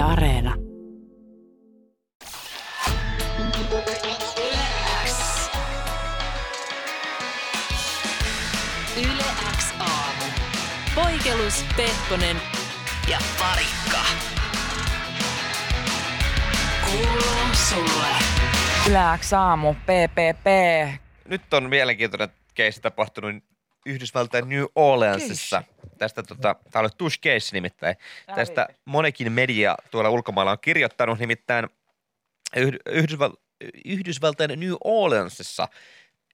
Yle Areena. Yle X aamu. Poikelus, Pehkonen ja Parikka. Kuuluu sulle. Yläks aamu, PPP. nyt on mielenkiintoinen keissi tapahtunut Yhdysvaltain New Orleansissa. Tästä tota, tämä oli Tush Case nimittäin. Tästä monikin media tuolla ulkomailla on kirjoittanut nimittäin Yhd- Yhdysval- Yhdysvaltain New Orleansissa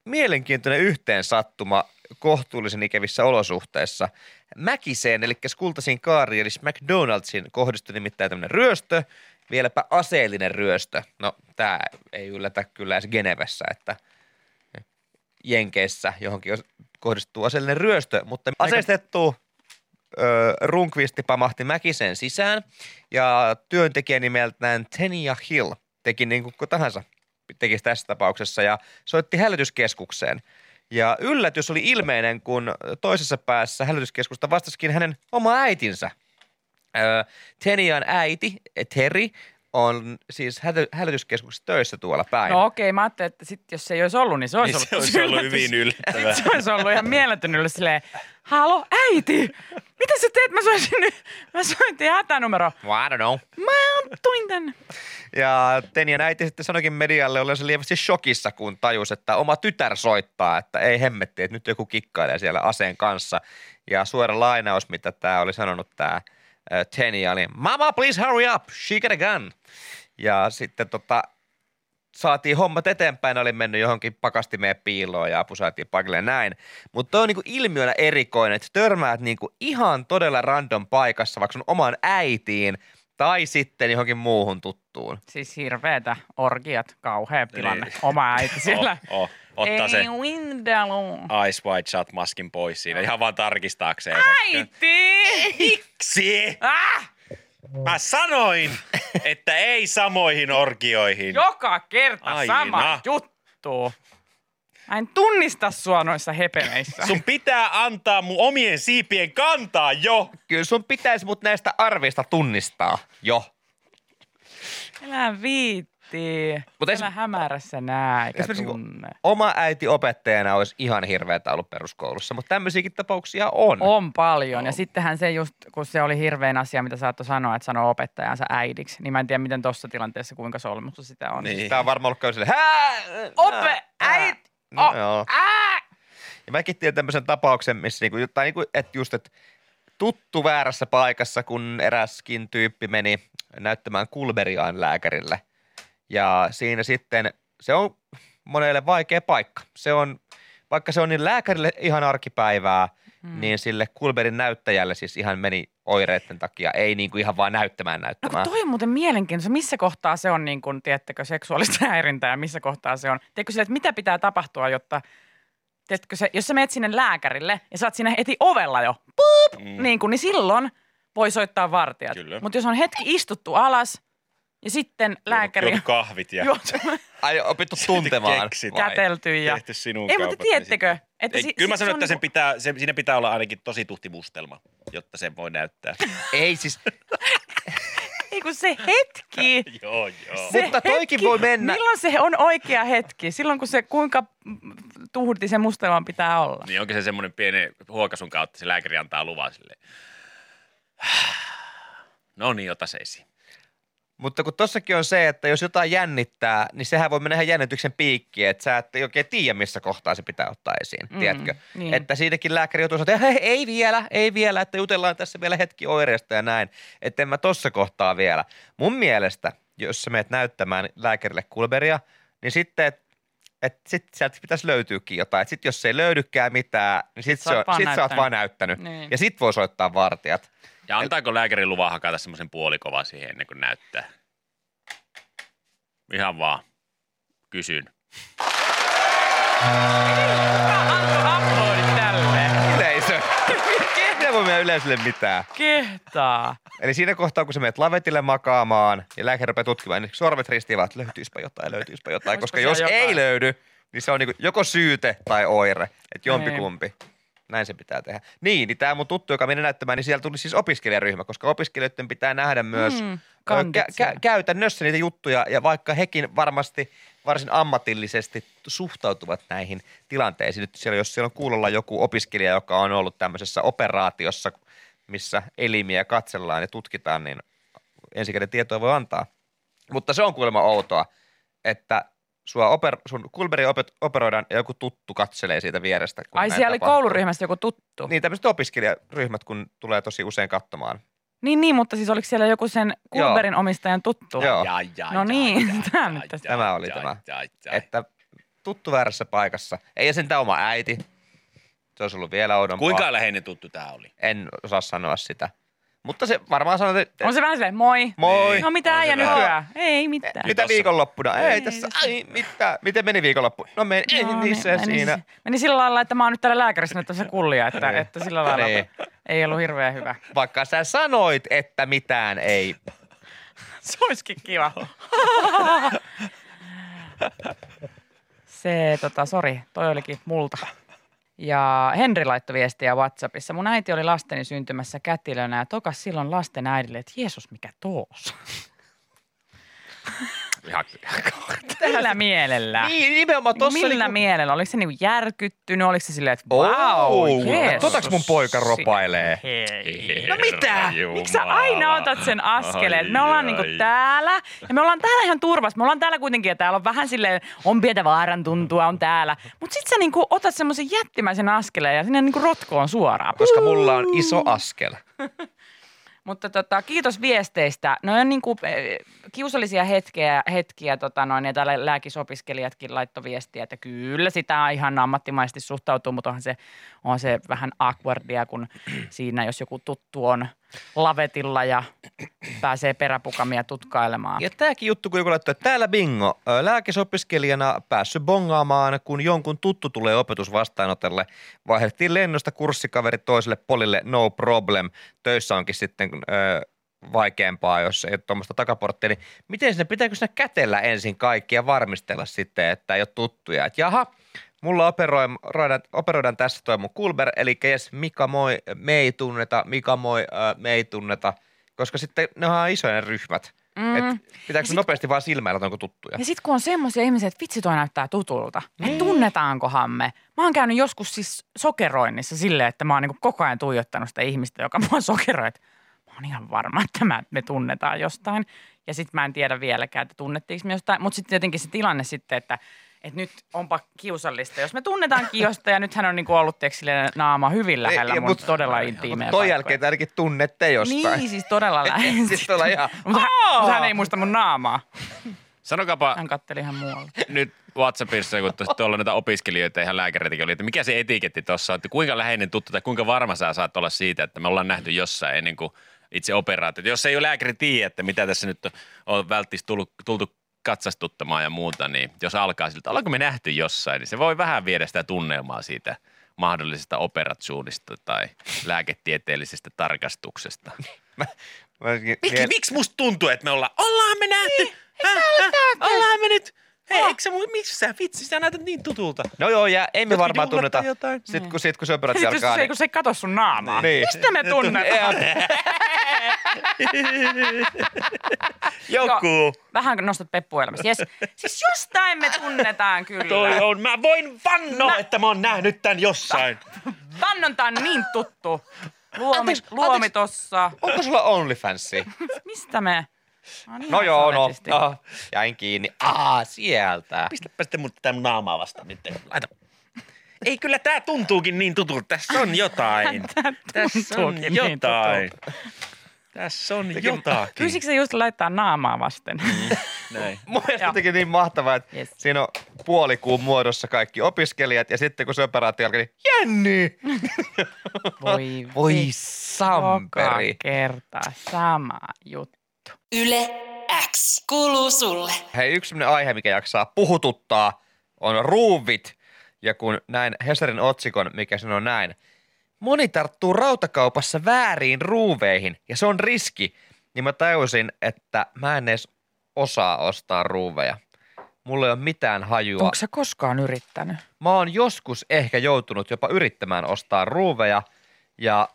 mielenkiintoinen yhteensattuma kohtuullisen ikävissä olosuhteissa. Mäkiseen, eli kultaisiin kaariin, eli McDonald'sin kohdistui nimittäin tämmöinen ryöstö, vieläpä aseellinen ryöstö. No, tämä ei yllätä kyllä edes Genevessä, että Jenkeissä johonkin kohdistuu aseellinen ryöstö, mutta aseistettu runkvisti pamahti Mäkisen sisään ja työntekijä nimeltään Tenia Hill teki niin kuin tahansa tekisi tässä tapauksessa ja soitti hälytyskeskukseen. Ja yllätys oli ilmeinen, kun toisessa päässä hälytyskeskusta vastasikin hänen oma äitinsä. Tenian äiti, Terry, on siis häly- hälytyskeskuksessa töissä tuolla päin. No okei, mä ajattelin, että sit, jos se ei olisi ollut, niin se olisi Niin ollut se olisi ollut hyvin yllättävää. Se olisi ollut ihan mieletön yllätys silleen, halo äiti, mitä sä teet? Mä soitin nyt, mä soitin hätänumero. Well, I don't know. Mä tulin tänne. Ja Tenian äiti sitten sanoikin medialle olensa lievästi shokissa, kun tajus, että oma tytär soittaa, että ei hemmetti, että nyt joku kikkailee siellä aseen kanssa. Ja suora lainaus, mitä tämä oli sanonut tämä Tenia, oli Mama, please hurry up, she got a gun. Ja sitten tota, saatiin hommat eteenpäin, oli mennyt johonkin pakastimeen piiloon ja apu saatiin näin. Mutta toi on niinku ilmiönä erikoinen, että törmäät niinku ihan todella random paikassa, vaikka sun omaan äitiin tai sitten johonkin muuhun tuttuun. Siis hirveetä, orgiat, kauhea tilanne. Niin. Oma äiti siellä. Oh, oh, ottaa se Ei Windalu. Ice White Shot maskin pois siinä, ihan vaan tarkistaakseen. Äiti! Miksi? Ah! Mä sanoin, että ei samoihin orgioihin. Joka kerta Aina. sama juttu. Mä en tunnista sua noissa hepeleissä. Sun pitää antaa mun omien siipien kantaa jo. Kyllä sun pitäisi mut näistä arvista tunnistaa jo. Älä viitti. Mut Älä esim- hämärässä näe eikä kun tunne. Oma äiti opettajana olisi ihan hirveätä ollut peruskoulussa, mutta tämmöisiäkin tapauksia on. On paljon. Ja sittenhän se just, kun se oli hirveän asia, mitä saattoi sanoa, että sanoo opettajansa äidiksi. Niin mä en tiedä, miten tuossa tilanteessa kuinka solmussa sitä on. Niin. Tämä on varmaan ollut sille, hää! Ope, äiti, No, o, joo. ää! Ja mäkin tiedän tämmöisen tapauksen, missä niinku, tai niinku, että just, että tuttu väärässä paikassa, kun eräskin tyyppi meni näyttämään kulberiaan lääkärille. Ja siinä sitten, se on monelle vaikea paikka. Se on, vaikka se on niin lääkärille ihan arkipäivää, hmm. niin sille kulberin näyttäjälle siis ihan meni oireiden takia, ei niinku ihan vaan näyttämään No näyttämään. toi on muuten mielenkiintoista. Missä kohtaa se on, niin kuin, tiedättekö, seksuaalista häirintää ja missä kohtaa se on? Tiedätkö sille, että mitä pitää tapahtua, jotta, tiedätkö se, jos sä menet sinne lääkärille ja sä oot siinä heti ovella jo, puup, mm. niin, kuin, niin silloin voi soittaa vartijat. Mutta jos on hetki istuttu alas ja sitten lääkäri Juonut kahvit ja juotu, Ai opittu tuntemaan. keksit. vai? kätelty ja... tehty sinun Ei, mutta kaupat, niin tiedättekö, että Ei, si- kyllä mä sanon, että sen niinku- pitää, se, siinä pitää olla ainakin tosi tuhti mustelma, jotta se voi näyttää. Ei siis, Ei kun se hetki. joo, joo. Se Mutta toikin voi mennä- Milloin se on oikea hetki? Silloin kun se, kuinka tuhti se mustelman pitää olla? Niin onko se semmoinen pieni huokasun kautta, se lääkäri antaa luvan sille. No niin, ota se esiin. Mutta kun tossakin on se, että jos jotain jännittää, niin sehän voi mennä ihan jännityksen piikkiin, että sä et oikein tiedä, missä kohtaa se pitää ottaa esiin, Mm, tiedätkö? niin. Että siinäkin lääkäri joutuu sanoa, että hei, ei vielä, ei vielä, että jutellaan tässä vielä hetki oireesta ja näin, että en mä tossa kohtaa vielä. Mun mielestä, jos sä menet näyttämään lääkärille kulberia, niin sitten, että et sit sieltä pitäisi löytyykin jotain. Et sit jos ei löydykään mitään, niin sit, sä sit, se on, oot sit sä oot näyttänyt. vaan näyttänyt. Niin. Ja sit voi soittaa vartijat. Ja antaako lääkäri luvan hakata semmoisen puolikova siihen ennen kuin näyttää? Ihan vaan. Kysyn. Aplodit tälle. Yleisö. Mitä voi meidän yleisölle mitään? Kehtaa. Eli siinä kohtaa, kun sä menet lavetille makaamaan ja lääkäri rupeaa tutkimaan, niin sormet ristivät, että löytyispä jotain, löytyispä jotain. Koska jos jotain? ei löydy, niin se on niinku joko syyte tai oire. Että jompikumpi. Näin se pitää tehdä. Niin, niin tämä mun tuttu, joka meni näyttämään, niin siellä tuli siis opiskelijaryhmä, koska opiskelijoiden pitää nähdä myös Mm. Kanditsia. kä- käytännössä niitä juttuja, ja vaikka hekin varmasti varsin ammatillisesti suhtautuvat näihin tilanteisiin. Nyt siellä, jos siellä on kuulolla joku opiskelija, joka on ollut tämmöisessä operaatiossa, missä elimiä katsellaan ja tutkitaan, niin ensikäden tietoa voi antaa. Mutta se on kuulemma outoa, että sua oper, sun kulberi opet, operoidaan ja joku tuttu katselee siitä vierestä. Kun Ai siellä oli tapahtuu. kouluryhmästä joku tuttu. Niin, tämmöiset opiskelijaryhmät, kun tulee tosi usein katsomaan. Niin, niin, mutta siis oliko siellä joku sen Kulberin omistajan tuttu? Joo. Ja, ja, No ja, niin, ja, ja, nyt tästä. Tämä oli ja, tämä. ja, ja. Että tuttu väärässä paikassa. Ei sentään oma äiti. Se olisi ollut vielä oudompaa. Kuinka läheinen tuttu tämä oli? En osaa sanoa sitä. Mutta se varmaan sanoi, että On se vähän silleen, moi. moi. Niin. No mitä se vähän. nykyään? Ei mitään. Mitä Tossa. viikonloppuna? Ei, Ei tässä. Ai, mitä? Miten meni viikonloppu? No meni, ei No, niin, siinä. Meni, meni sillä lailla, että mä oon nyt täällä lääkärissä nyt tässä kullia, että, Niin. että sillä lailla Niin. ei ollut hirveän hyvä. Vaikka sä sanoit, että mitään ei. Se olisikin kiva. Se, tota, sori, toi olikin multa. Ja Henri laittoi viestiä WhatsAppissa. Mun äiti oli lasteni syntymässä kätilönä ja tokas silloin lasten äidille, että Jeesus, mikä toos. Ihan, Millä mielellä? Niin, nimenomaan tossa Millä niinku- mielellä? Oliko se niinku järkyttynyt? Oliko se silleen, että Oh, wow, Jeesus. totaks mun poika ropailee? Hei. No mitä? Miksi sä aina otat sen askeleen? Me ollaan niinku täällä ja me ollaan täällä ihan turvassa. Me ollaan täällä kuitenkin ja täällä on vähän silleen, on pientä vaaran tuntua, on täällä. Mutta sit sä niinku otat semmoisen jättimäisen askeleen ja sinne niinku rotkoon suoraan. Koska mulla on iso askel. Mutta tota, kiitos viesteistä. No on niinku, eh, kiusallisia hetkiä, hetkiä tota noin, ja täällä lääkisopiskelijatkin laittoi viestiä, että kyllä sitä ihan ammattimaisesti suhtautuu, mutta onhan se, on se vähän awkwardia, kun siinä jos joku tuttu on lavetilla ja pääsee peräpukamia tutkailemaan. Ja tääkin juttu, kun joku laittoi, että täällä bingo, ö, lääkesopiskelijana päässyt bongaamaan, kun jonkun tuttu tulee opetusvastaanotolle. Vaihdettiin lennosta kurssikaveri toiselle polille, no problem. Töissä onkin sitten ö, vaikeampaa, jos ei ole tuommoista takaporttia. Niin miten sinne, pitääkö sinne kätellä ensin kaikki ja varmistella sitten, että ei ole tuttuja? Että jaha, mulla operoidaan, operoidaan tässä toi mun Kulber, eli jes, Mika moi, me ei tunneta, Mika moi, me ei tunneta. Koska sitten ne on isoja ryhmät. Mm. Et pitääkö sit- nopeasti vaan silmäillä, onko tuttuja? Ja sitten kun on semmoisia ihmisiä, että vitsi toi näyttää tutulta, Niin. että tunnetaankohan me. Mä oon käynyt joskus siis sokeroinnissa silleen, että mä oon niinku koko ajan tuijottanut sitä ihmistä, joka mua sokeroi. että Mä oon ihan varma, että mä, me tunnetaan jostain. Ja sitten mä en tiedä vieläkään, että tunnettiinko me jostain. Mutta sitten jotenkin se tilanne sitten, että että nyt onpa kiusallista, jos me tunnetaan kiosta ja nyt hän on niinku ollut silleen naama hyvin lähellä, Ei, mun mut- todella intiimejä Mutta jälkeen ainakin tunnette jostain. Niin, siis todella lähellä. Siis tuolla ihan, mutta, hän, mutta hän ei muista mun naamaa. Sanokaapa Hän katteli ihan muualle. nyt WhatsAppissa, kun tuolla näitä opiskelijoita ja ihan lääkäreitäkin oli, että mikä se etiketti tuossa on, että kuinka läheinen tuttu tai kuinka varma sä saat olla siitä, että me ollaan nähty jossain ennen kuin itse operaatio. Jos ei ole lääkäri tiedä, että mitä tässä nyt on, on välttis tullut, tultu katsastuttamaan ja muuta, niin jos alkaa siltä, ollaanko me nähty jossain, niin se voi vähän viedä sitä tunnelmaa siitä mahdollisesta operatsuunista tai lääketieteellisestä tarkastuksesta. mä jotenkin Miksi, musta tuntuu, että me ollaan, ollaan me nähty? Niin, Häh, häh, ollaan me nyt? Hei, eikö sä mu- missä? Vitsi, sä näytät niin tutulta. No joo, ja ei me Jotkut varmaan tunneta. tai jotain. Sitten kun, sit, kun sitten jos alkaa, se, niin, kun se ei kato sun naamaa. Niin. Mistä me tunnetaan? Joku. Vähän nostat peppuelämässä. Yes. Siis jostain me tunnetaan kyllä. Toi on, mä voin vannoa, että mä oon nähnyt tän jossain. Vannonta on niin tuttu. Luomi, Anteeksi, luomi anteeksi. tossa. onko sulla OnlyFansi? Mistä me? On ihan No joo, no, no, jäin kiinni. Aa, sieltä. Pistäpä sitten mun tämän naamaa vastaan nyt. Laita. Ei kyllä tää tuntuukin niin tutulta. Tässä on jotain. Tässä on niin jotain. Tässä on jotakin. Pyysikö se just laittaa naamaa vasten? Näin. Mun jotenkin niin mahtavaa, että Yes. siinä on puolikuun muodossa kaikki opiskelijat ja sitten kun se operaatio alkaa, niin Jenni! Voi, Voi samperi. Joka kerta sama juttu. Yle X kuuluu sulle. Hei, yksi sellainen aihe, mikä jaksaa puhututtaa, on ruuvit. Ja kun näin Hesarin otsikon, mikä sanoo näin. Moni tarttuu rautakaupassa vääriin ruuveihin ja se on riski. Niin mä tajusin, että mä en edes osaa ostaa ruuveja. Mulla ei ole mitään hajua. Onko sä koskaan yrittänyt? Mä oon joskus ehkä joutunut jopa yrittämään ostaa ruuveja ja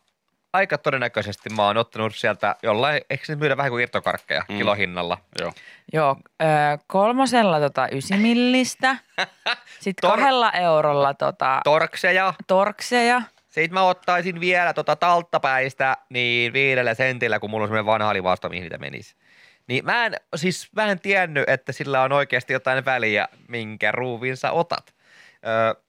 aika todennäköisesti mä oon ottanut sieltä jollain, eikö se myydä vähän kuin irtokarkkeja Mm. kilohinnalla? Joo. Joo, ö, kolmosella tota ysimillistä, sitten Tor- kahdella eurolla tota Torkseja. torkseja. Sitten mä ottaisin vielä tota talttapäistä niin viidellä sentillä, kun mulla on semmoinen vanha alivasto, mihin niitä menisi. Niin mä en, siis mä en tiennyt, että sillä on oikeasti jotain väliä, minkä ruuvin sä otat. Öö,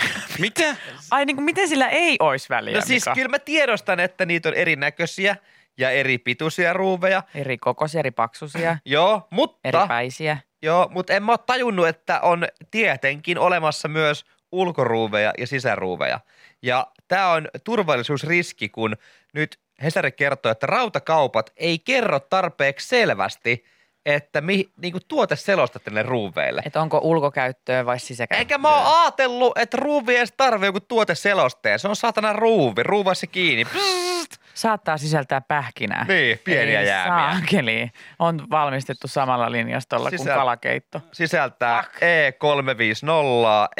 Mitä? Ai niin kuin miten sillä ei olisi väliä, no siis Mika? kyllä mä tiedostan, että niitä on erinäköisiä ja eri pituisia ruuveja. Eri kokoisia, eri paksuisia, Joo, mutta, eri päisiä. joo, mutta en mä ole tajunnut, että on tietenkin olemassa myös ulkoruuveja ja sisäruuveja. Ja tämä on turvallisuusriski, kun nyt Hesari kertoo, että rautakaupat ei kerro tarpeeksi selvästi, että mi, niinku tuote selostatte ne ruuveille. Että onko ulkokäyttöä vai sisäkäyttöä. Eikä mä oon ajatellut, että ruuvi ei edes tarvii joku tuote selosteen. Se on saatana ruuvi, ruuvaa se kiinni. Psst. Saattaa sisältää pähkinää. Niin, pieniä ei jäämiä. Saakeli. On valmistettu samalla linjastolla kuin Sisä- kalakeitto. Sisältää E E350,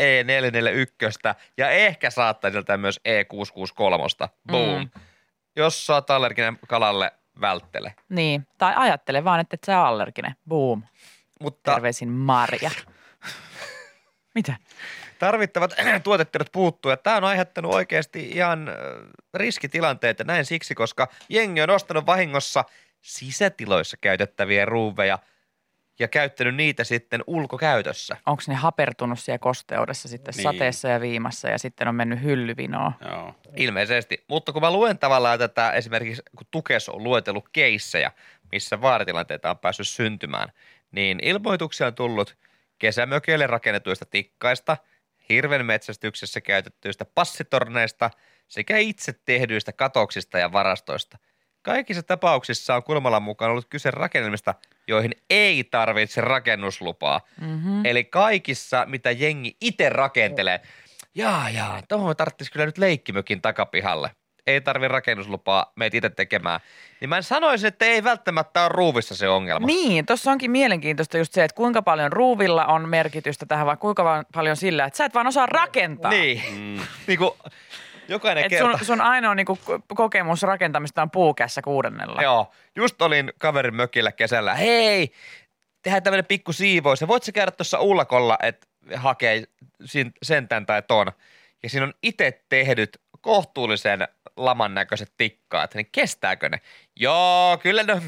E441 ja ehkä saattaa sisältää myös E663. Boom. Mm. Jos sä oot allerginen kalalle, välttele. Niin, tai ajattele vaan, että et sä allerginen. Boom. Mutta Terveisin Marja. Mitä? tarvittavat tuotetiedot puuttuu ja tämä on aiheuttanut oikeasti ihan äh, riskitilanteita näin siksi, koska jengi on ostanut vahingossa sisätiloissa käytettäviä ruuveja ja käyttänyt niitä sitten ulkokäytössä. Onko ne hapertunut siellä kosteudessa sitten Niin. sateessa ja viimassa ja sitten on mennyt hyllyvinoon? Joo. Ilmeisesti. Mutta kun mä luen tavallaan tätä esimerkiksi, kun Tukes on luetellut keissejä, missä vaaratilanteita on päässyt syntymään, niin ilmoituksia on tullut kesämökeille rakennetuista tikkaista, hirvenmetsästyksessä käytettyistä passitorneista sekä itse tehdyistä katoksista ja varastoista. Kaikissa tapauksissa on kulmalan mukaan ollut kyse rakennelmista, joihin ei tarvitse rakennuslupaa. Mm-hmm. Eli kaikissa, mitä jengi itse rakentelee, jaa jaa, tuohon tarvitsisi kyllä nyt leikkimökin takapihalle. Ei tarvi rakennuslupaa, meet itse tekemään. Niin mä sanoisin, että ei välttämättä ole ruuvissa se ongelma. Niin, tuossa onkin mielenkiintoista just se, että kuinka paljon ruuvilla on merkitystä tähän vai kuinka paljon sillä, että sä et vaan osaa rakentaa. Niin. Mm. niin kuin jokainen Et kerta. sun, sun ainoa niinku kokemus rakentamista on puukässä kuudennella. Joo, just olin kaverin mökillä kesällä. Hei, tehdään tämmöinen pikku siivous. Ja voit sä käydä tuossa ullakolla, että hakee sen tän tai ton. Ja siinä on itse tehdyt kohtuullisen laman näköiset tikkaat, niin kestääkö ne? Joo, kyllä ne,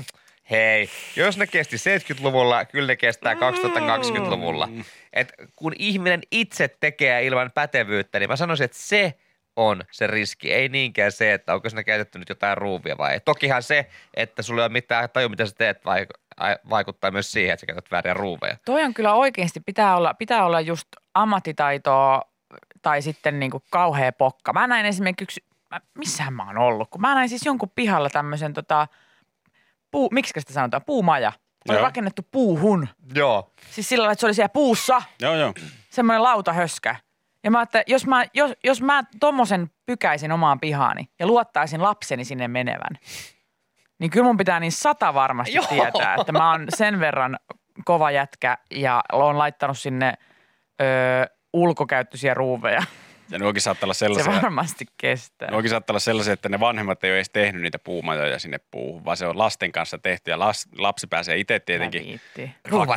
hei, jos ne kesti 70-luvulla, kyllä ne kestää 2020-luvulla. Et kun ihminen itse tekee ilman pätevyyttä, niin mä sanoisin, että se on se riski, ei niinkään se, että onko sinä käytetty nyt jotain ruuvia vai ei. Tokihan se, että sulla ei ole mitään taju, mitä sä teet, vaik- ai- vaikuttaa myös siihen, että sä käytät vääriä ruuveja. Toi on kyllä oikeasti, pitää olla, pitää olla just ammattitaitoa tai sitten niinku kauhea pokka. Mä näin esimerkiksi, mä, missähän mä oon ollut, kun mä näin siis jonkun pihalla tämmöisen tota, puu, miksi sitä sanotaan, puumaja. Oli Joo. rakennettu puuhun. Joo. Siis sillä lailla, että se oli siellä puussa, Joo, joo. semmoinen lautahöskä. Ja mä että jos mä, jos, jos mä tommosen pykäisin omaan pihaani ja luottaisin lapseni sinne menevän, niin kyllä mun pitää niin sata varmasti Joo. tietää, että mä oon sen verran kova jätkä ja oon laittanut sinne öö, ulkokäyttöisiä ruuveja. Ja nuokin saattaa olla Se sellaisia, varmasti kestää. nuokin saattaa olla sellaisia, että ne vanhemmat ei ole edes tehnyt niitä puumajoja sinne puuhun, vaan se on lasten kanssa tehty ja las, lapsi pääsee itse tietenkin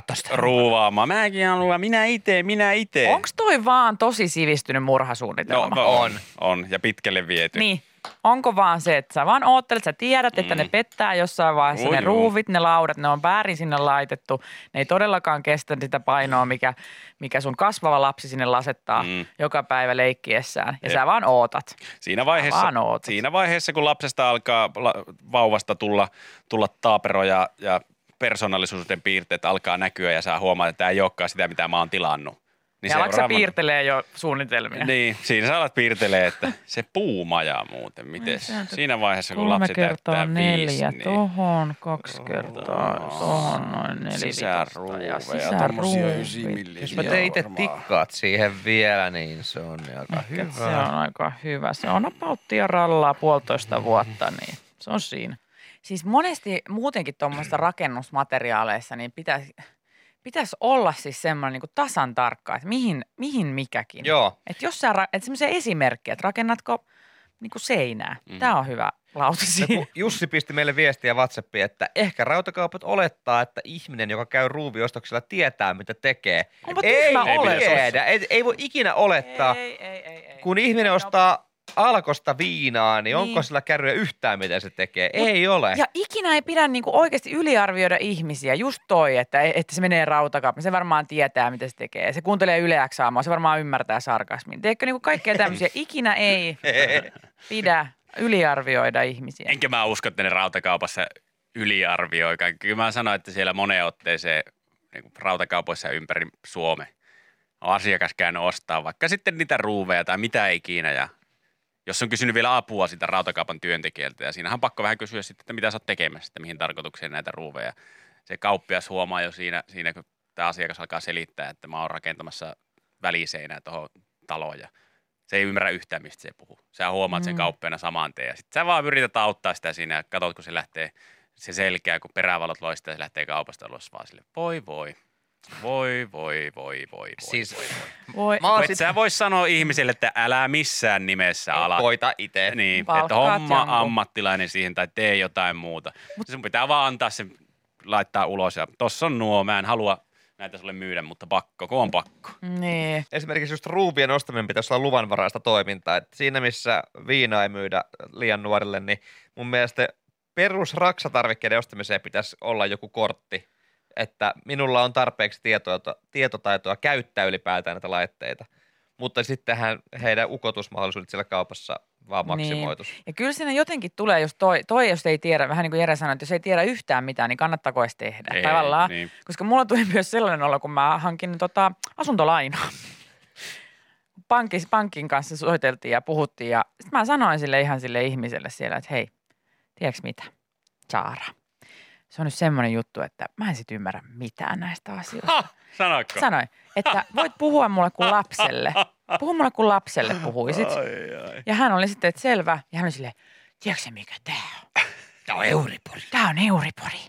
tosta. ruuvaamaan. Mäkin haluan, minä itse, minä itse. Onko toi vaan tosi sivistynyt murhasuunnitelma? No, on, on, ja pitkälle viety. Niin. Onko vaan se, että sä vaan oottelet, sä tiedät, että Mm. ne pettää jossain vaiheessa, Joo, ne joo. ruuvit, ne laudat, ne on väärin sinne laitettu. Ne ei todellakaan kestä sitä painoa, mikä, mikä sun kasvava lapsi sinne lasettaa Mm. joka päivä leikkiessään. Ja Jep. sä vaan ootat. Siinä vaiheessa, vaan ootat. siinä vaiheessa, kun lapsesta alkaa la, vauvasta tulla, tulla taaperoja ja persoonallisuuden piirteet alkaa näkyä ja saa huomaat, että tämä ei olekaan sitä, mitä mä oon tilannut. Niin ja alkaa piirtelee jo suunnitelmia. Niin, siinä sä alat piirtelee, että se puumaja muuten, miten siinä vaiheessa, kun lapsi täyttää neljä, viisi, niin tohon kaksi kertaa, tohon noin neljä Sisäruuveja, ja tommosia. Jos mä tein itse tikkaat siihen vielä, niin se on aika Ehkä hyvä. se on aika hyvä. Se on apauttia rallaa puolitoista vuotta, niin se on siinä. Siis monesti muutenkin tuommoista rakennusmateriaaleissa, niin pitäisi, pitäisi olla siis semmoinen niin tasan tarkka, että mihin, mihin mikäkin. Joo. Että jos sä, että semmoisia esimerkkejä, että rakennatko niin kuin seinää. Mm. Tämä on hyvä lause No, Jussi pisti meille viestiä WhatsAppiin, että ehkä rautakaupat olettaa, että ihminen, joka käy ruuviostoksella, tietää, mitä tekee. Onpa ei oletus. tiedä, ei, ei voi ikinä olettaa. Ei, ei, ei, ei. Kun ihminen ostaa alkosta viinaa, niin, Niin. onko sillä kärryä yhtään, mitä se tekee? ei ole. Ja ikinä ei pidä niinku oikeasti yliarvioida ihmisiä. Just toi, että, että se menee rautakauppaan. Se varmaan tietää, mitä se tekee. Se kuuntelee Yle X aamua, se varmaan ymmärtää sarkasmin. Tiedätkö, niinku kaikkea tämmöisiä. Ikinä ei pidä yliarvioida ihmisiä. Enkä mä usko, että ne rautakaupassa yliarvioi kaikki. Kyllä mä sanoin, että siellä moneen otteeseen niin kuin rautakaupoissa ympäri Suomen on asiakas käynyt ostaa vaikka sitten niitä ruuveja tai mitä ikinä ja jos on kysynyt vielä apua sitä rautakaupan työntekijältä ja siinähän on pakko vähän kysyä sitten, että mitä sä oot tekemässä, että mihin tarkoitukseen näitä ruuveja. Se kauppias huomaa jo siinä, siinä kun tämä asiakas alkaa selittää, että mä oon rakentamassa väliseinää tuohon taloon ja se ei ymmärrä yhtään, mistä se puhuu. Sä huomaat sen Mm. kauppiana saman tien ja sitten sä vaan yrität auttaa sitä siinä ja katsot, kun se lähtee, se selkeä, kun perävalot loistaa ja se lähtee kaupasta ulos vaan sille, voi voi, voi voi voi voi voi. Siis voi, voi. Voi, Mä oon Et sit, sä vois sanoa ihmiselle, että älä missään nimessä ala. koita itse. Niin, että homma jonkun. ammattilainen siihen tai tee jotain muuta. Mutta sun pitää vaan antaa se, laittaa ulos ja tossa on nuo, mä en halua näitä sulle myydä, mutta pakko, kun on pakko. niin. Esimerkiksi just ruuvien ostaminen pitäisi olla luvanvaraista toimintaa. Et siinä, missä viinaa ei myydä liian nuorille, niin mun mielestä perus raksatarvikkeiden ostamiseen pitäisi olla joku kortti, että minulla on tarpeeksi tietoa, tietotaitoa käyttää ylipäätään näitä laitteita. Mutta sittenhän heidän ukotusmahdollisuudet siellä kaupassa vaan Niin. maksimoitus. Ja kyllä siinä jotenkin tulee, jos toi, toi jos ei tiedä, vähän niin kuin Jere sanoi, että jos ei tiedä yhtään mitään, niin kannattaako edes tehdä. Ei, Tavallaan, niin. koska mulla tuli myös sellainen olo, kun mä hankin tota, asuntolainaa. Pankis, pankin kanssa soiteltiin ja puhuttiin ja sitten mä sanoin sille ihan sille ihmiselle siellä, että hei, tiedätkö mitä, Saara, se on nyt semmoinen juttu, että mä en sit ymmärrä mitään näistä asioista. Ha, sanoitko? Sanoin, että voit puhua mulle kuin lapselle. Puhu mulle kuin lapselle puhuisit. Ai, ai. Ja hän oli sitten, että selvä. Ja hän oli silleen, tiedätkö mikä tää on? Tämä on Euripori. Tää on Euripori.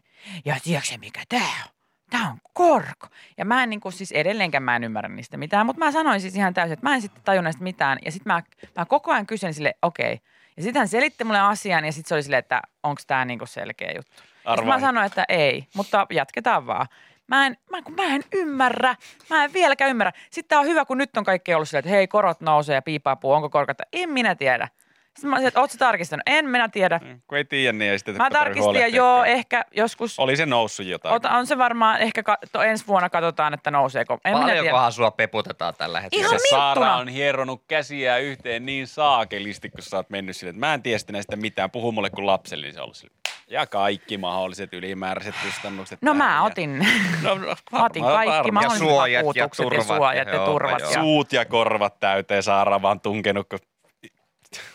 Ja tiedätkö mikä tää on? Tää on korko. Ja mä en niin kuin, siis edelleenkään mä en ymmärrä niistä mitään, mutta mä sanoin siis ihan täysin, että mä en sitten tajun näistä mitään. Ja sitten mä, mä koko ajan kysyin sille, okei. Ja sitten hän selitti mulle asian ja sitten se oli silleen, että onko tämä niin selkeä juttu. Sit mä sanoin, että ei, mutta jatketaan vaan. Mä en, mä, kun mä en ymmärrä. Mä en vieläkään ymmärrä. Sitten tää on hyvä, kun nyt on kaikki ollut silleen, että hei, korot nousee ja piipaapuu, onko korkata? En minä tiedä. Sitten mä olisin, että ootko tarkistanut? En minä tiedä. Kun ei tiedä, niin ei sitten Mä tarkistin ja joo, ehkä joskus, Oli se noussut jotain. ota, on se varmaan, ehkä katso, ensi vuonna katsotaan, että nouseeko. En minä tiedä. Paljonkohan sua peputetaan tällä hetkellä? Ihan se Saara minttuna. on hieronut käsiä yhteen niin saakelisti, kun sä oot mennyt sille, että mä en tiedä sitten näistä mitään, puhu mulle kuin lapselle, niin se on ollut sille. Ja kaikki mahdolliset ylimääräiset kustannukset. No mä ja- otin, No, no, mä otin kaikki varmaan. mahdolliset suojat ja vakuutukset ja, turvat, suojat ja joo, turvat. joo. Ja, Suut ja korvat täyteen Saara vaan tunkenut, kun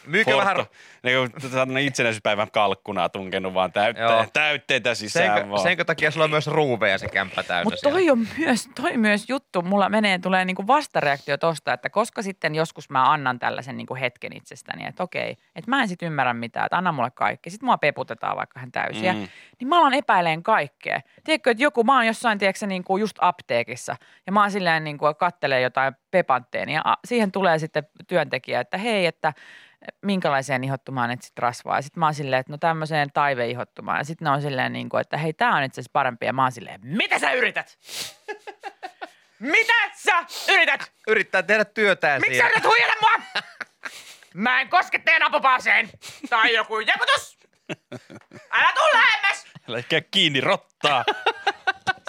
Myykö vähän, Forto, niin kuin tämmönen itsenäisyyspäivän kalkkunaa tunkenut vaan täyttä, täytteitä sisään senkö, vaan. senkö takia sulla on myös ruuveja se kämppä täynnä Mutta toi on myös, toi myös juttu, mulla menee, tulee niinku vastareaktio tosta, että koska sitten joskus mä annan tällaisen niinku hetken itsestäni, että okei, että mä en sit ymmärrä mitään, että anna mulle kaikki. Sitten mua peputetaan vaikka hän täysiä. Mm. Niin mä alan epäileen kaikkea. Tiedätkö, että joku, mä oon jossain, tiedätkö, niinku just apteekissa ja mä oon silleen niinku kattelee jotain pepantteeni ja a- siihen tulee sitten työntekijä, että hei, että minkälaiseen ihottumaan et sit rasvaa. Sitten mä oon silleen, että no tämmöiseen taiveihottumaan. Ja sitten ne on silleen, niin kuin, että hei, tää on itse asiassa parempi. Ja mä oon silleen, mitä sä yrität? mitä sä yrität? Yrittää tehdä työtään Miksi sä yrität huijata mua? Mä en koske teidän apupaaseen. Tai joku jakutus. Älä tuu lähemmäs. Älä käy kiinni rottaa.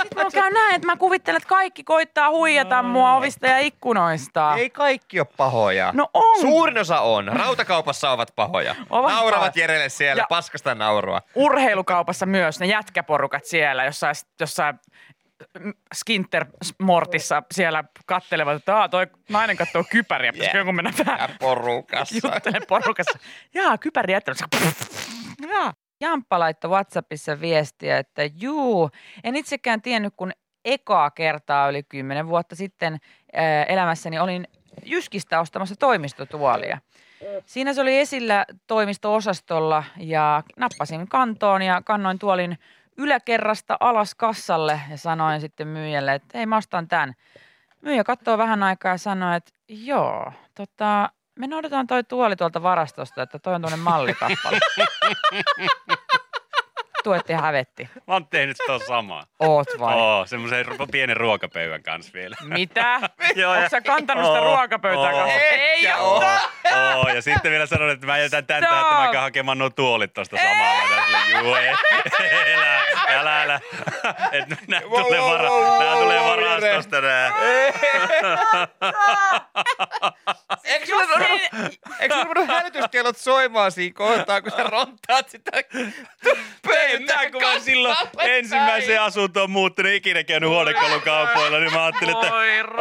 Sitten mulla käy näin, että mä kuvittelen, että kaikki koittaa huijata mua ovista ja ikkunoista. Ei kaikki ole pahoja. No on. Suurin osa on. Rautakaupassa ovat pahoja. Ovat Nauravat pahoja. Jerelle siellä, Ja- paskasta naurua. urheilukaupassa myös ne jätkäporukat siellä, jossain, jossain Skinter-mortissa siellä kattelevat, että Aa, toi nainen katsoo kypäriä, pitäisikö Yeah. jonkun mennä Ja vähän porukassa. juttele porukassa. Jaa, kypäri jättänyt. Jaa. Jamppa laittoi WhatsAppissa viestiä, että juu, en itsekään tiennyt, kun ekaa kertaa yli kymmenen vuotta sitten ää, elämässäni olin Jyskistä ostamassa toimistotuolia. Siinä se oli esillä toimisto-osastolla ja nappasin kantoon ja kannoin tuolin yläkerrasta alas kassalle ja sanoin sitten myyjälle, että hei mä ostan tämän. Myyjä katsoo vähän aikaa ja sanoi, että joo, tota, me noudetaan toi tuoli tuolta varastosta, että toi on tuonne mallikappale. Tuetti hävetti. Mä oon tehnyt sitä samaa. Oot vai? Oo, semmoisen pienen ruokapöydän kanssa vielä. Mitä? Joo, ja- sä kantanut sitä ruokapöytää oo. kanssa? Ei Etkä oo. Oo, ja sitten vielä sanon, että mä jätän tän tähän, että mä käyn hakemaan nuo tuolit tosta samalla. Ja Juu, ei, älä, älä, älä. Et nää Wow, tulee, wow, vara, wow, nää wow, tulee wow, varastosta nää. Eikö sulla ruvennut hälytyskellot soimaan siinä kohtaa, kun sä rontaat sitä Ei, mä kun mä silloin ensimmäiseen asuntoon muuttunut, ikinä käynyt huonekalukaupoilla, niin mä ajattelin, että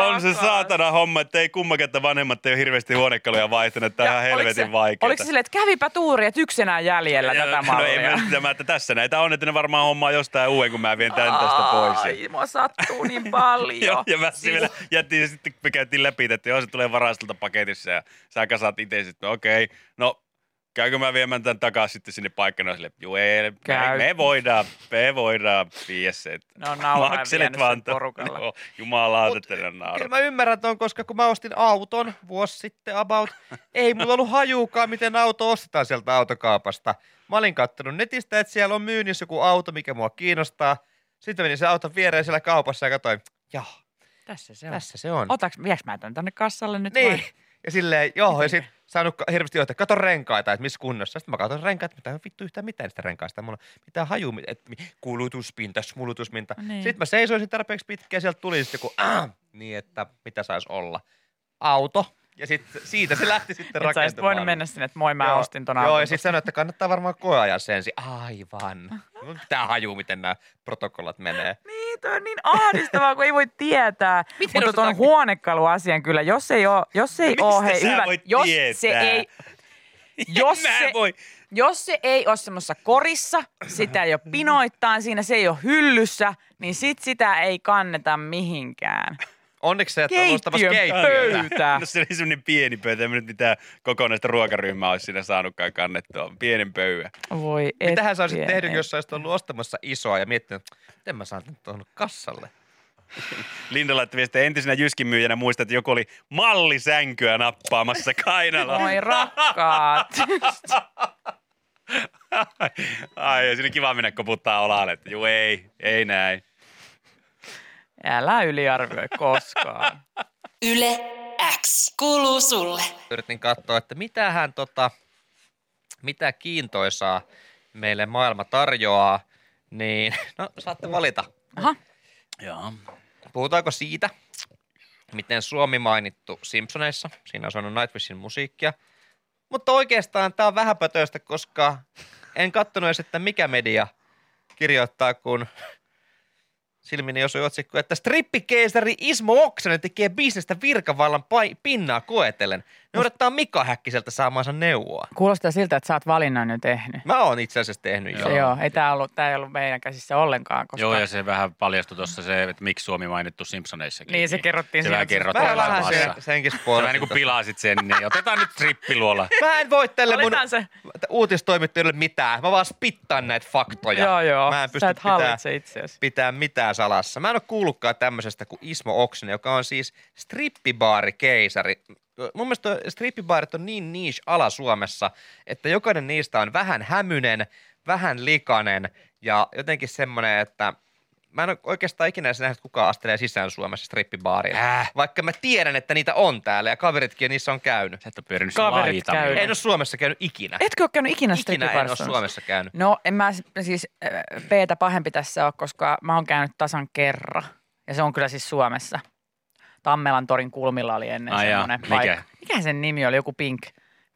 on se saatana homma, että ei kummakin, että vanhemmat ei ole hirveästi huonekaluja vaihtanut, että tämä on helvetin vaikeaa. Oliko se silleen, että kävipä tuuri, että yksinään jäljellä Ja- tätä No ei mallia? mä sitä, mä, että tässä näitä on, että ne varmaan hommaa jostain uuden, kun mä vien tän tästä pois. Ai, mua sattuu niin paljon. Joo, ja mä Siis- vielä jättiin ja sitten me käytiin läpi, että joo, se tulee varastolta paketissa ja sä kasat itse sitten, no okei, no käykö mä viemään tämän takaisin sitten sinne paikkana sille, joo ei, me, Käy. me, voidaan, me voidaan viedä se. Makselet vienyt vaan porukalla. Joo, jumalauta, Mut että ne Kyllä naurat. mä ymmärrän ton, koska kun mä ostin auton vuosi sitten about, ei mulla ollut hajuukaan, miten auto ostetaan sieltä autokaupasta. Mä olin kattonut netistä, että siellä on myynnissä joku auto, mikä mua kiinnostaa. Sitten menin se auton viereen siellä kaupassa ja katsoin, jah, Tässä se on. tässä se on. Otaks, vieks mä tän tänne kassalle nyt Niin. vai? Ja silleen, joo, ja sitten saanut hirveästi johtaa, kato renkaita, että missä kunnossa. Sitten mä katson renkaita, mitä vittu yhtään mitään niistä renkaista. Mulla on mitään haju, että kulutuspinta, smulutuspinta. Niin. Niin. Sitten mä seisoisin tarpeeksi pitkään, sieltä tuli sitten joku, äh, niin että mitä saisi olla. Auto. Ja sitten siitä se lähti sitten Et sä voinut mennä sinne, että moi mä Joo, ostin ton Joo, ja sitten sanoi, että kannattaa varmaan koeajan sen. Aivan. Mun pitää hajua, miten nämä protokollat menee. Niin, toi on niin ahdistavaa, kun ei voi tietää. Miten Mutta tuon osataan- huonekaluasian kyllä, jos ei ole, jos ei Mistä ole, hei, sä hyvä, voit jos tietää? se ei, jos se, voi. jos se ei ole semmoisessa korissa, sitä ei ole pinoittain siinä, se ei ole hyllyssä, niin sit sitä ei kanneta mihinkään. Onneksi sä et ole ostamassa keittiötä. pöytä. No se oli semmoinen pieni pöytä, en nyt mitään kokonaista ruokaryhmää olisi siinä saanutkaan kannettua. Pienen pöydän. Voi et Mitähän sä olisit tehnyt, jos sä olisit ollut ostamassa isoa ja miettinyt, miten mä saan tämän tuohon kassalle? Linda laittoi viestiä entisenä Jyskin myyjänä muista, että joku oli mallisänkyä nappaamassa kainaloa. Voi rakkaat. Ai, ja siinä kiva mennä koputtaa olalle, että juu ei, ei näin. Älä yliarvioi koskaan. Yle X kuuluu sulle. Yritin katsoa, että mitähän tota, mitä kiintoisaa meille maailma tarjoaa, niin no saatte valita. Aha. Joo. Puhutaanko siitä, miten Suomi mainittu Simpsoneissa, siinä on soinut Nightwishin musiikkia, mutta oikeastaan tämä on vähäpätöistä, koska en katsonut edes, että mikä media kirjoittaa, kun silmini osui otsikko, että strippikeisari Ismo Oksanen tekee bisnestä virkavallan pinnaa koetellen. Ne odottaa Mika Häkkiseltä saamaansa neuvoa. Kuulostaa siltä, että sä oot valinnan jo tehnyt. Mä oon itse asiassa tehnyt jo. Se joo, ei tää ollut, tää ei ollut meidän käsissä ollenkaan, koska... Joo, ja se vähän paljastui tuossa se, että miksi Suomi mainittu Simpsoneissakin. Niin, se kerrottiin Se siinä, vähän se- kerrottiin Vähän vähän sen, senkin Sä spoilasin vähän niin kuin pilasit sen, niin otetaan nyt strippiluola. Mä en voi tälle mun se. uutistoimittajille mitään. Mä vaan spittaan näitä faktoja. Joo, joo. Mä en Sä pysty et pitää, pitää mitään salassa. Mä en ole kuullutkaan tämmöisestä kuin Ismo Oksanen, joka on siis strippibaarikeisari. Mun mielestä strippibaarit on niin niche ala Suomessa, että jokainen niistä on vähän hämynen, vähän likainen ja jotenkin semmoinen, että mä en ole oikeastaan ikinä edes nähnyt, että kukaan astelee sisään Suomessa strippibaariin. Äh. Vaikka mä tiedän, että niitä on täällä ja kaveritkin niissä on käynyt. Sä et ole pyörinyt Kaverit laitamilla. käy. En ole Suomessa käynyt ikinä. Etkö ole käynyt ikinä Ikinä en ole? Suomessa käynyt. No en mä siis äh, P-tä pahempi tässä ole, koska mä oon käynyt tasan kerran. Ja se on kyllä siis Suomessa. Tammelan torin kulmilla oli ennen Ai jaa, semmoinen mikä? paikka. Mikä sen nimi oli? Joku Pink,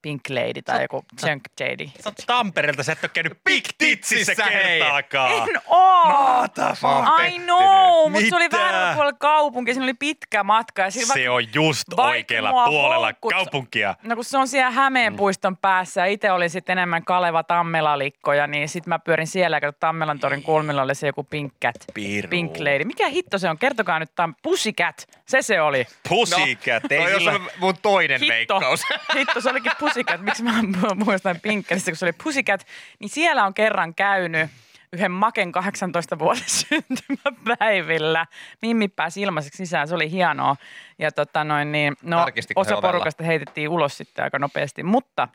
Pink Lady tai joku Junk Lady. Sä oot Tampereelta, sä et ole käynyt Big Titsissä kertaakaan. En oo! Mä oon I know, mutta se oli väärällä puolella kaupunkia, siinä oli pitkä matka. Ja Se vaikka- on just oikealla puolella houkutti- kaupunkia. No kun se on siellä Hämeenpuiston päässä ja itse olin sitten enemmän Kaleva Tammelalikkoja, niin sitten mä pyörin siellä ja Tammelan torin kulmilla oli se joku Pink Cat. Piru. Pink Lady. Mikä hitto se on? Kertokaa nyt tämän Pussycat. Se se oli. Pussycat, ei No, jos sillä... on mun toinen Hitto. veikkaus. Hitto, se olikin Pussycat. Miksi mä muistan Pink Catista, kun se oli Pussycat. Niin siellä on kerran käynyt yhden Maken 18 vuoden syntymäpäivillä. Mimmi pääsi ilmaiseksi sisään, se oli hienoa. Ja tota noin, niin, no, osa ovella? porukasta heitettiin ulos sitten aika nopeasti, mutta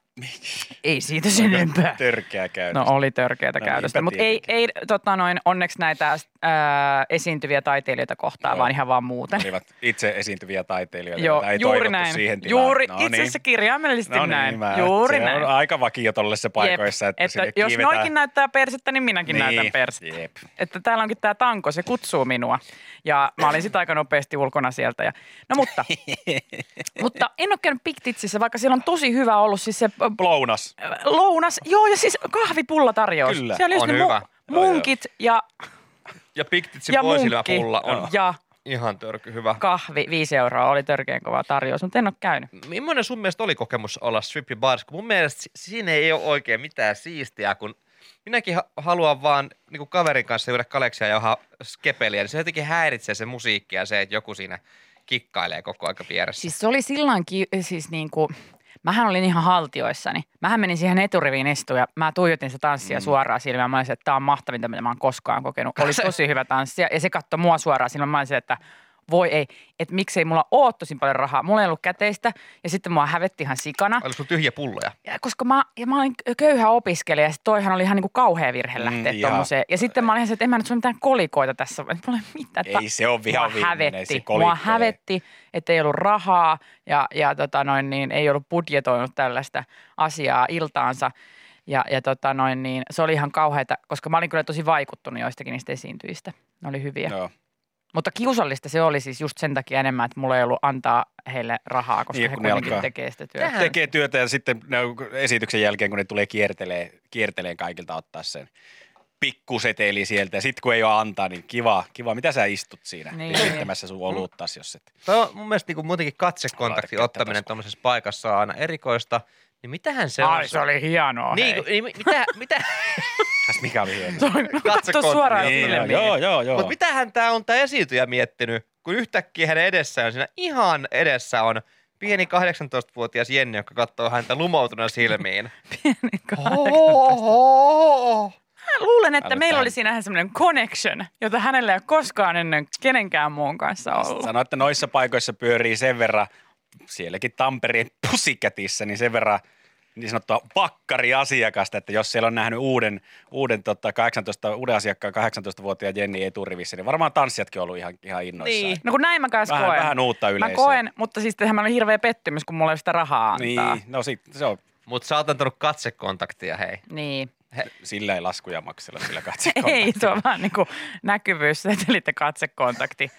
ei siitä sen enempää. Törkeä käytös. No oli törkeätä No käytöstä, mutta ei, ei tota noin, onneksi näitä ää, esiintyviä taiteilijoita kohtaa, Joo. vaan ihan vaan muuten. Olivat itse esiintyviä taiteilijoita, Joo, ei juuri näin. siihen tilaan. Juuri, no itse niin. asiassa kirjaimellisesti no näin. Niin, juuri se näin. on aika vakio tollaisessa paikoissa, että, että sinne jos kiivetään. noikin näyttää persettä, niin minäkin Niin, näytän persettä. jep. Että täällä onkin tämä tanko, se kutsuu minua. Ja mä olin sitten aika nopeasti ulkona sieltä. Ja, no mutta, mutta en ole käynyt Piktitsissä, vaikka siellä on tosi hyvä ollut siis se Lounas. lounas. Joo, ja siis kahvipulla tarjous. Kyllä, siellä on hyvä. munkit ja, Ja Piktitsin ja vuosilmäpulla on ja ihan törky hyvä. kahvi, viisi euroa oli törkeän kova tarjous, mutta en ole käynyt. Millainen sun mielestä oli kokemus olla strippi bars? Kun mun mielestä si- siinä ei ole oikein mitään siistiä, kun minäkin ha- haluan vaan niin kuin kaverin kanssa juoda kaleksia ja skepeliä, niin se jotenkin häiritsee se musiikki ja se, että joku siinä kikkailee koko aika vieressä. Siis se oli silloinkin, siis niin kuin, mähän olin ihan haltioissani. Mähän menin siihen eturiviin istuun ja mä tuijotin sitä tanssia mm. suoraan silmään. Mä olisin, että tämä on mahtavinta, mitä mä oon koskaan kokenut. Oli tosi hyvä tanssia ja se katsoi mua suoraan silmään. Mä olisin, että voi ei, että miksei mulla ole tosi paljon rahaa. Mulla ei ollut käteistä ja sitten mua hävetti ihan sikana. Oliko sulla tyhjä pulloja? Ja koska mä, ja mä olin köyhä opiskelija ja sit toihan oli ihan niin kuin kauhea virhe lähteä Mm, mm, joo. tommoseen. Ja sitten mä olin ihan se, että en mä nyt sulla mitään kolikoita tässä. Mulla ei mitään. Ei se ole vihan Mua hävetti. se Mua hävetti, että ei ollut rahaa ja, ja tota noin, niin, ei ollut budjetoinut tällaista asiaa iltaansa. Ja, ja tota noin, niin, se oli ihan kauheata, koska mä olin kyllä tosi vaikuttunut joistakin niistä esiintyjistä. Ne oli hyviä. No. Mutta kiusallista se oli siis just sen takia enemmän, että mulla ei ollut antaa heille rahaa, koska Niin, he kuitenkin alkaa- tekee sitä työtä. Tähän- Tekee työtä ja sitten ne esityksen jälkeen, kun ne tulee kiertelee, kierteleen kaikilta ottaa sen pikkuseteli sieltä. Ja sitten kun ei ole antaa, niin kiva, kiva. Mitä sä istut siinä Niin. niin. esittämässä sun oluttas, jos et. Toi on mun mielestä niin muutenkin katsekontaktin ottaminen tuommoisessa paikassa on aina erikoista. Niin mitähän se on? Ai se oli hienoa. Niin, hei. niin, mitä, mitä, Kas mikä oli hieno. Se oli, no, katso Katsokoon. suoraan Niin, silmiin. joo, joo, joo. Mutta mitähän tämä on tämä esiintyjä miettinyt, kun yhtäkkiä hänen edessään, siinä ihan edessä on pieni 18-vuotias Jenni, joka katsoo häntä lumoutuna silmiin. Mä luulen, että Älä meillä tämän. oli siinä semmoinen connection, jota hänellä ei ole koskaan ennen kenenkään muun kanssa ollut. Sano, että noissa paikoissa pyörii sen verran, sielläkin Tampereen pusikätissä, niin sen verran niin sanottua pakkariasiakasta, että jos siellä on nähnyt uuden, uuden, tota, 18, uuden asiakkaan 18-vuotiaan Jenni eturivissä, niin varmaan tanssijatkin on ollut ihan, ihan innoissaan. Niin. No kun näin mä kanssa Vähän, koen. vähän uutta Mä yleisöä. koen, mutta siis tämä oli hirveä pettymys, kun mulla ei sitä rahaa antaa. Niin, no sit, se on, Mutta sä oot antanut katsekontaktia, hei. Niin. sillä ei laskuja maksella sillä Ei, katsekontaktilla. se on vaan niin kuin ja katsekontakti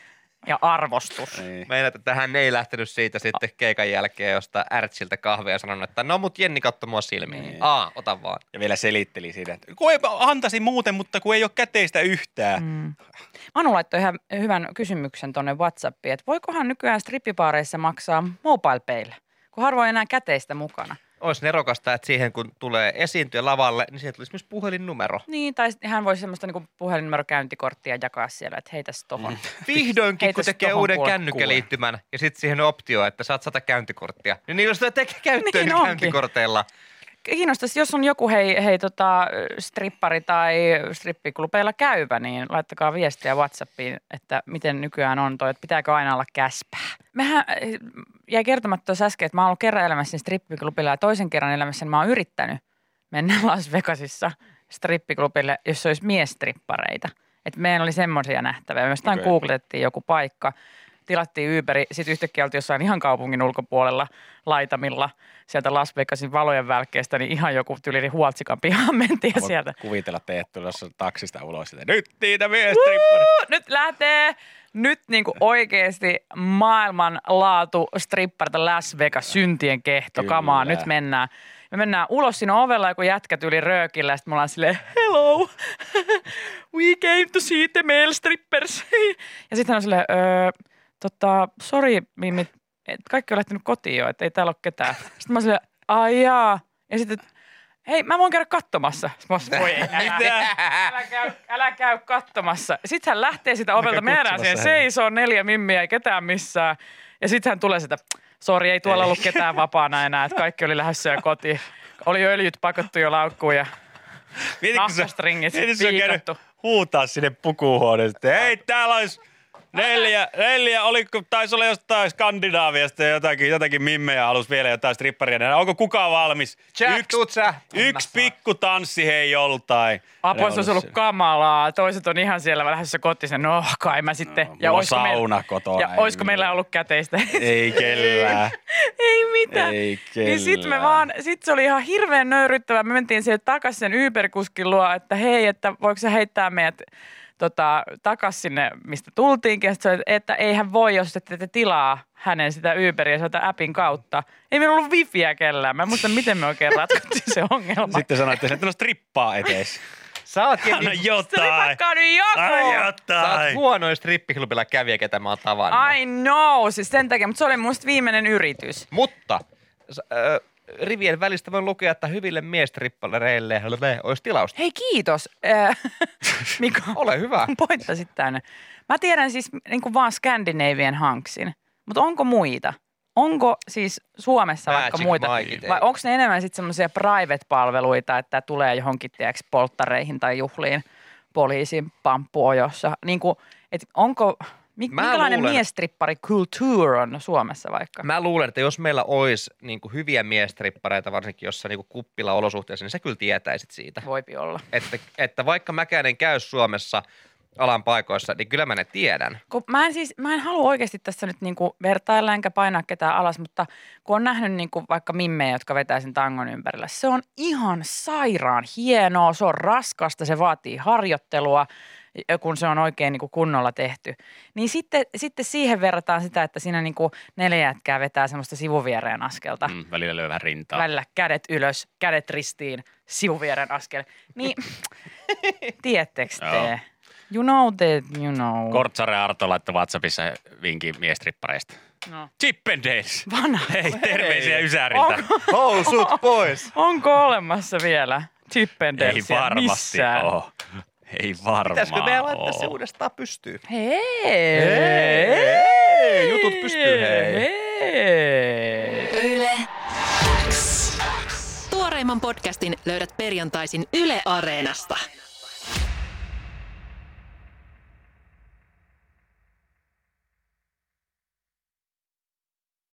ja arvostus. Niin. Meinaat, että hän ei lähtenyt siitä sitten keikan jälkeen josta ärtsiltä kahvia ja sanonut, että no mut Jenni katso mua silmiin. Niin. Aa, ota vaan. Ja vielä selitteli siitä, että kun ei, antaisin muuten, mutta kun ei ole käteistä yhtään. Mm. Manu laittoi ihan hyvän kysymyksen tuonne WhatsAppiin, että voikohan nykyään strippipaareissa maksaa mobile payllä, kun harvoin enää käteistä mukana. Olisi nerokasta, että siihen kun tulee esiintyä lavalle, niin siihen tulisi myös puhelinnumero. Niin, tai hän voisi semmoista niinku puhelinnumerokäyntikorttia jakaa siellä, että heitäs tohon. Mm. Vihdoinkin, kun tekee uuden kännykkäliittymän ja sitten siihen optio, että saat sata käyntikorttia. Niin niillä sitä tekee käyttöön Niin niin onkin. Kiinnostaisi, jos on joku hei, hei tota, strippari tai strippiklubeilla käyvä, niin laittakaa viestiä WhatsAppiin, että miten nykyään on toi, että pitääkö aina olla käspää. Mehän eh, jäi kertomatta tuossa äsken, että mä oon ollut kerran elämässäni strippiklubilla ja toisen kerran elämässäni mä oon yrittänyt mennä Las Vegasissa strippiklubille, jos olisi miestrippareita. Että meillä oli semmoisia nähtäviä. Me jostain Okei. googlettiin joku paikka, tilattiin Uberi, sitten yhtäkkiä oltiin jossain ihan kaupungin ulkopuolella laitamilla sieltä Las Vegasin valojen välkkeestä, niin ihan joku tyli huoltsikan pihaan mentiin Voit sieltä. kuvitella teet tulossa taksista ulos, että nyt niitä miestrippari. Nyt lähtee nyt niinku oikeasti maailmanlaatu stripparita Las Vegas syntien kehto. Kyllä. Kamaa, nyt mennään. Me mennään ulos siinä ovella, joku jätkä yli röökillä, ja sitten me ollaan silleen, hello, we came to see the male strippers. ja sitten hän on silleen, öö, tota, sorry Mimmi, et kaikki on lähtenyt kotiin jo, että ei täällä ole ketään. Sitten mä silleen, ai jaa. Ja sitten, hei, mä voin käydä katsomassa. Sitten mä silleen, voi ei, älä, älä, käy, älä käy katsomassa. Sitten hän lähtee sitä ovelta, käy me jäädään siihen seisoo neljä mimmiä, ei ketään missään. Ja sitten hän tulee sitä, sori, ei tuolla ollut ketään vapaana enää, että kaikki oli lähdössä jo kotiin. Oli öljyt pakottu jo laukkuun ja Nahkastringit mietitkö sä käynyt viikattu. huutaa sinne pukuhuoneeseen, että hei täällä olisi neljä, neljä, oliko, taisi olla jostain Skandinaaviasta jotakin, jotakin mimmejä halus vielä jotain stripparia. nähdä. Onko kukaan valmis? Jack, yksi, tuut sä? yksi pikku tanssi hei joltain. Apua, Ne se olisi ollut kamalaa. Toiset on ihan siellä lähdössä kotiin. No, kai mä sitten. mulla on oisko meillä- sauna kotona, Ja ei olisiko meillä ollut käteistä? Ei kellään. Ei mitään. Ei Niin sit me kellään. vaan, sit se oli ihan hirveän nöyryttävää. Me mentiin sieltä takaisin sen Uber-kuskin luo, että hei, että voiko se heittää meidät tota, takas sinne, mistä tultiinkin. Ja sit se oli, että eihän voi, jos ette te tilaa hänen sitä Uberia sieltä appin kautta. Ei meillä ollut wifiä kellään. Mä en muista, miten me oikein ratkottiin se ongelma. Sitten sanoitte, että no strippaa etes. Sä oot, Anna niin, jotain. Nyt joku! Anna sä oot jotain. huonoin strippiklubilla kävijä, ketä mä oon tavannut. I know, siis sen takia, mutta se oli musta viimeinen yritys. Mutta ö, rivien välistä voi lukea, että hyville miestrippalereille olisi tilausta. Hei kiitos, äh, Mika. Ole hyvä. Pointtasit tänne. Mä tiedän siis niin kuin vaan Scandinavian Hanksin, mutta onko muita? Onko siis Suomessa vaikka Magic muita? Mike. Vai onko ne enemmän sitten semmoisia private-palveluita, että tulee johonkin tiedätkö, polttareihin tai juhliin poliisin pamppuojossa? Niin kuin, et onko, mi, Mä minkälainen luulen- miestrippari culture on Suomessa vaikka? Mä luulen, että jos meillä olisi niin kuin hyviä miestrippareita, varsinkin jossain niin kuppila olosuhteissa, niin sä kyllä tietäisit siitä. Voipi olla. Että, että vaikka mäkään en käy Suomessa alan paikoissa, niin kyllä mä ne tiedän. Kun mä en siis, mä en halua oikeasti tässä nyt niinku vertailla enkä painaa ketään alas, mutta kun on nähnyt niinku vaikka mimmejä, jotka vetää sen tangon ympärillä, se on ihan sairaan hienoa, se on raskasta, se vaatii harjoittelua, kun se on oikein niinku kunnolla tehty. Niin sitten, sitten siihen verrataan sitä, että siinä niinku neljä jätkää vetää semmoista sivuviereen askelta. Mm, välillä lyö vähän rintaa. Välillä kädet ylös, kädet ristiin, sivuvieren askel. Niin, tiedättekö Joo. te? You know that, you know. Kortsare Arto laittoi WhatsAppissa vinkin miestrippareista. no. Chippendales. Vanha. Hei, terveisiä Ysäriltä. Onko, Housut pois! onko olemassa vielä Ei Chippendalesia varmasti missään? ole. Ei varmaan Pitäisikö meidän laittaa se uudestaan pystyyn? Hei! Hei! Jutut pystyy, hei. Hei! Yle X. Tuoreimman podcastin löydät perjantaisin Yle Areenasta.